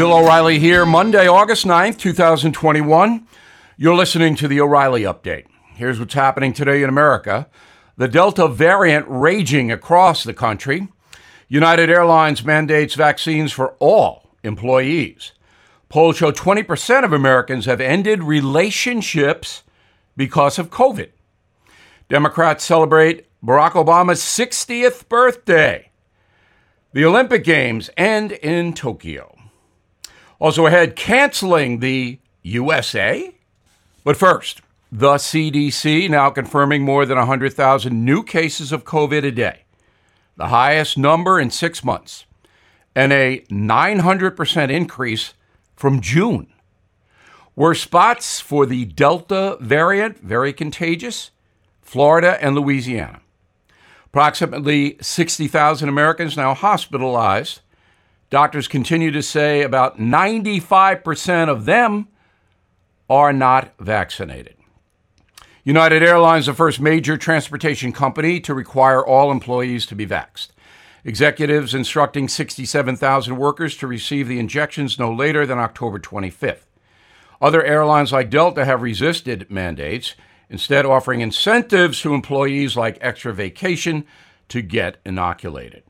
Bill O'Reilly here, Monday, August 9th, 2021. You're listening to the O'Reilly Update. Here's what's happening today in America the Delta variant raging across the country. United Airlines mandates vaccines for all employees. Polls show 20% of Americans have ended relationships because of COVID. Democrats celebrate Barack Obama's 60th birthday. The Olympic Games end in Tokyo. Also ahead, canceling the USA. But first, the CDC now confirming more than 100,000 new cases of COVID a day, the highest number in six months, and a 900% increase from June. Were spots for the Delta variant very contagious? Florida and Louisiana. Approximately 60,000 Americans now hospitalized Doctors continue to say about 95% of them are not vaccinated. United Airlines, the first major transportation company to require all employees to be vaxxed. Executives instructing 67,000 workers to receive the injections no later than October 25th. Other airlines like Delta have resisted mandates, instead, offering incentives to employees like extra vacation to get inoculated.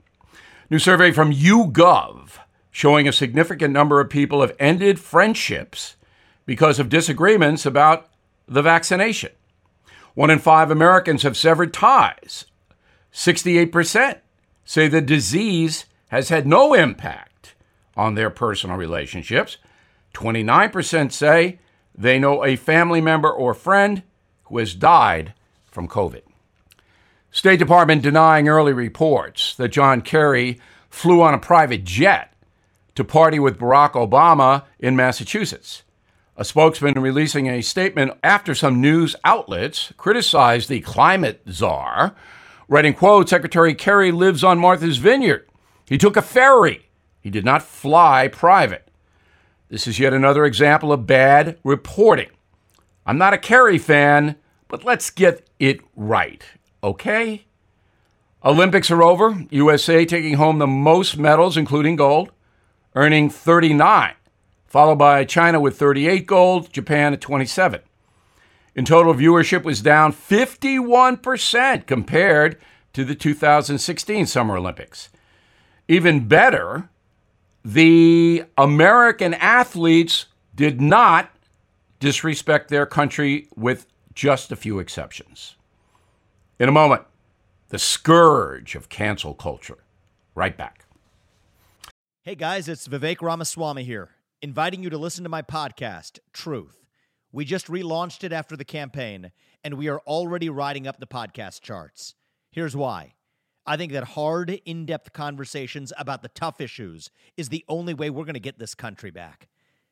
New survey from YouGov showing a significant number of people have ended friendships because of disagreements about the vaccination. One in five Americans have severed ties. 68% say the disease has had no impact on their personal relationships. 29% say they know a family member or friend who has died from COVID. State Department denying early reports that John Kerry flew on a private jet to party with Barack Obama in Massachusetts. A spokesman releasing a statement after some news outlets criticized the climate czar, writing, quote, Secretary Kerry lives on Martha's Vineyard. He took a ferry. He did not fly private. This is yet another example of bad reporting. I'm not a Kerry fan, but let's get it right okay. Olympics are over. USA taking home the most medals, including gold, earning 39, followed by China with 38 gold, Japan at 27. In total, viewership was down 51% compared to the 2016 Summer Olympics. Even better, the American athletes did not disrespect their country with just a few exceptions. In a moment, the scourge of cancel culture. Right back. Hey guys, it's Vivek Ramaswamy here, inviting you to listen to my podcast, Truth. We just relaunched it after the campaign, and we are already riding up the podcast charts. Here's why. I think that hard, in depth conversations about the tough issues is the only way we're going to get this country back.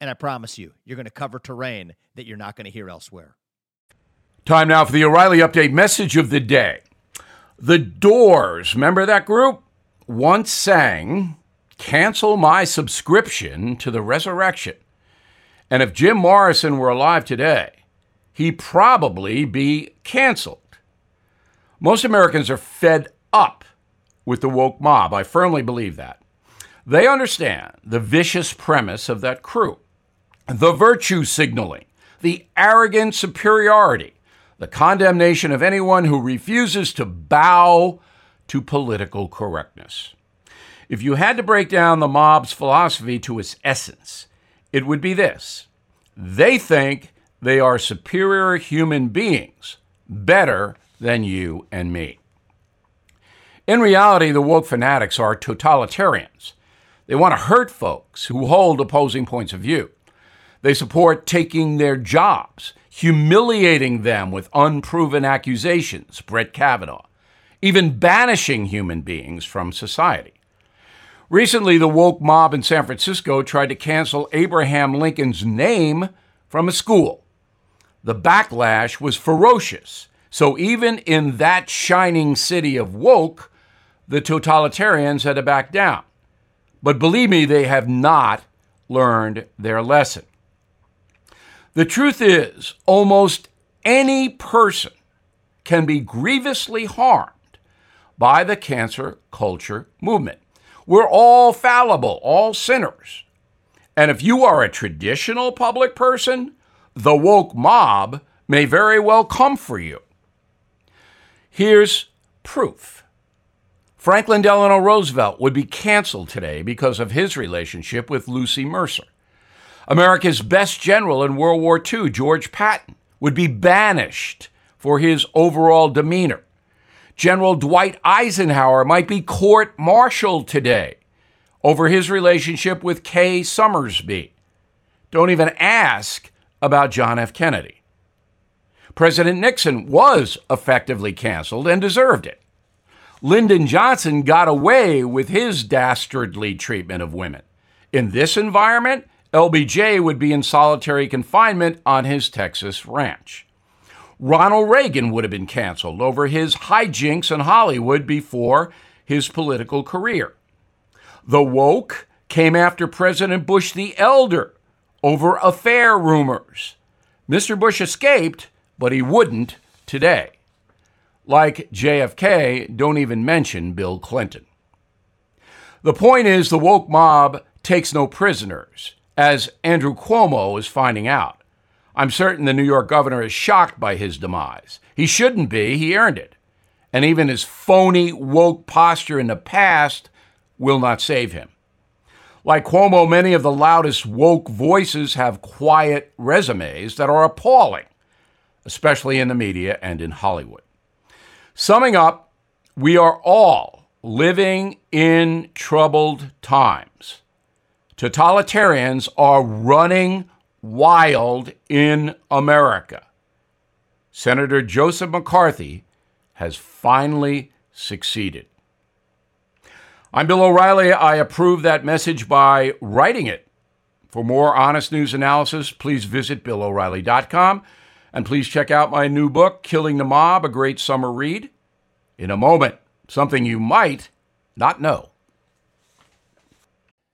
And I promise you, you're going to cover terrain that you're not going to hear elsewhere. Time now for the O'Reilly Update message of the day. The Doors, remember that group? Once sang, Cancel my subscription to the resurrection. And if Jim Morrison were alive today, he'd probably be canceled. Most Americans are fed up with the woke mob. I firmly believe that. They understand the vicious premise of that crew the virtue signaling, the arrogant superiority, the condemnation of anyone who refuses to bow to political correctness. If you had to break down the mob's philosophy to its essence, it would be this they think they are superior human beings, better than you and me. In reality, the woke fanatics are totalitarians. They want to hurt folks who hold opposing points of view. They support taking their jobs, humiliating them with unproven accusations, Brett Kavanaugh, even banishing human beings from society. Recently, the woke mob in San Francisco tried to cancel Abraham Lincoln's name from a school. The backlash was ferocious. So, even in that shining city of woke, the totalitarians had to back down. But believe me, they have not learned their lesson. The truth is, almost any person can be grievously harmed by the cancer culture movement. We're all fallible, all sinners. And if you are a traditional public person, the woke mob may very well come for you. Here's proof. Franklin Delano Roosevelt would be canceled today because of his relationship with Lucy Mercer. America's best general in World War II, George Patton, would be banished for his overall demeanor. General Dwight Eisenhower might be court martialed today over his relationship with Kay Summersby. Don't even ask about John F. Kennedy. President Nixon was effectively canceled and deserved it. Lyndon Johnson got away with his dastardly treatment of women. In this environment, LBJ would be in solitary confinement on his Texas ranch. Ronald Reagan would have been canceled over his hijinks in Hollywood before his political career. The woke came after President Bush the Elder over affair rumors. Mr. Bush escaped, but he wouldn't today. Like JFK, don't even mention Bill Clinton. The point is, the woke mob takes no prisoners as Andrew Cuomo is finding out. I'm certain the New York governor is shocked by his demise. He shouldn't be, he earned it. And even his phony, woke posture in the past will not save him. Like Cuomo, many of the loudest woke voices have quiet resumes that are appalling, especially in the media and in Hollywood. Summing up, we are all living in troubled times. Totalitarians are running wild in America. Senator Joseph McCarthy has finally succeeded. I'm Bill O'Reilly. I approve that message by writing it. For more honest news analysis, please visit BillO'Reilly.com and please check out my new book, Killing the Mob, a great summer read. In a moment, something you might not know.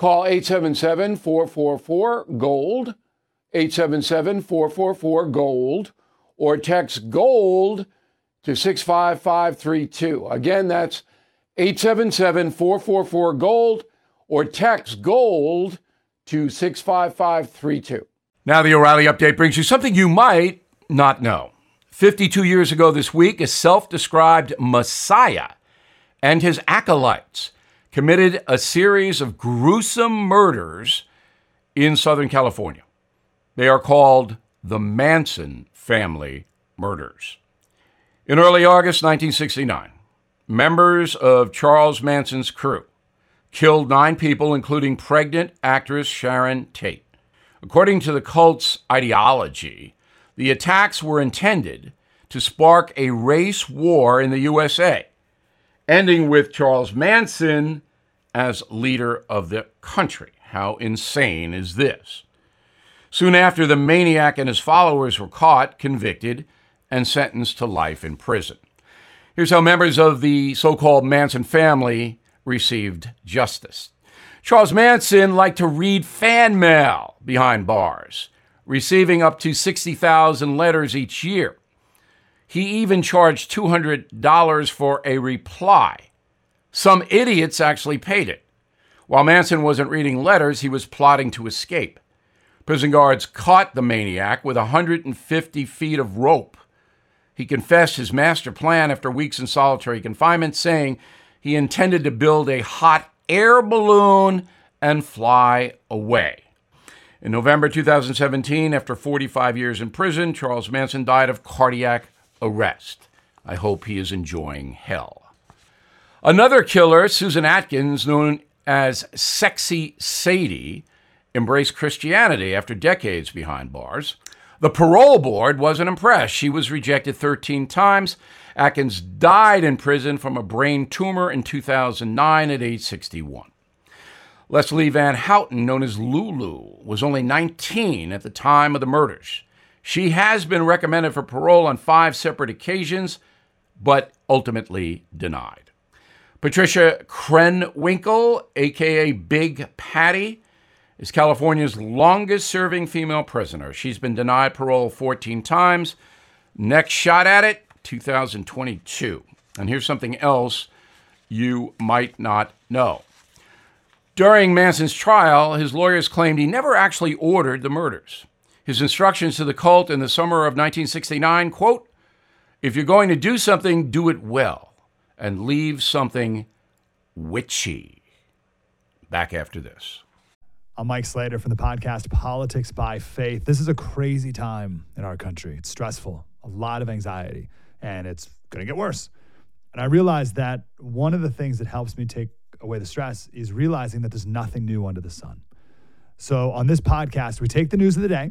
Call 877 444 GOLD, 877 444 GOLD, or text GOLD to 65532. Again, that's 877 444 GOLD, or text GOLD to 65532. Now, the O'Reilly update brings you something you might not know. 52 years ago this week, a self described Messiah and his acolytes committed a series of gruesome murders in Southern California. They are called the Manson family murders. In early August 1969, members of Charles Manson's crew killed nine people, including pregnant actress Sharon Tate. According to the cult's ideology, the attacks were intended to spark a race war in the USA ending with Charles Manson as leader of the country. How insane is this? Soon after, the maniac and his followers were caught, convicted, and sentenced to life in prison. Here's how members of the so called Manson family received justice. Charles Manson liked to read fan mail behind bars. receiving up to 60,000 letters each year. He even charged $200 for a reply. Some idiots actually paid it. While Manson wasn't reading letters, he was plotting to escape. Prison guards caught the maniac with 150 feet of rope. He confessed his master plan after weeks in solitary confinement, saying he intended to build a hot air balloon and fly away. In November 2017, after 45 years in prison, Charles Manson died of cardiac arrest. I hope he is enjoying hell. Another killer, Susan Atkins, known as Sexy Sadie, embraced Christianity after decades behind bars. The parole board wasn't impressed. She was rejected 13 times. Atkins died in prison from a brain tumor in 2009 at age 61. Leslie Van Houten, known as Lulu, was only 19 at the time of the murders. She has been recommended for parole on five separate occasions, but ultimately denied. Patricia Krenwinkel, aka Big Patty, is California's longest serving female prisoner. She's been denied parole 14 times. Next shot at it, 2022. And here's something else you might not know. During Manson's trial, his lawyers claimed he never actually ordered the murders. His instructions to the cult in the summer of 1969 quote, If you're going to do something, do it well and leave something witchy. Back after this. I'm Mike Slater from the podcast Politics by Faith. This is a crazy time in our country. It's stressful, a lot of anxiety, and it's going to get worse. And I realized that one of the things that helps me take away the stress is realizing that there's nothing new under the sun. So on this podcast, we take the news of the day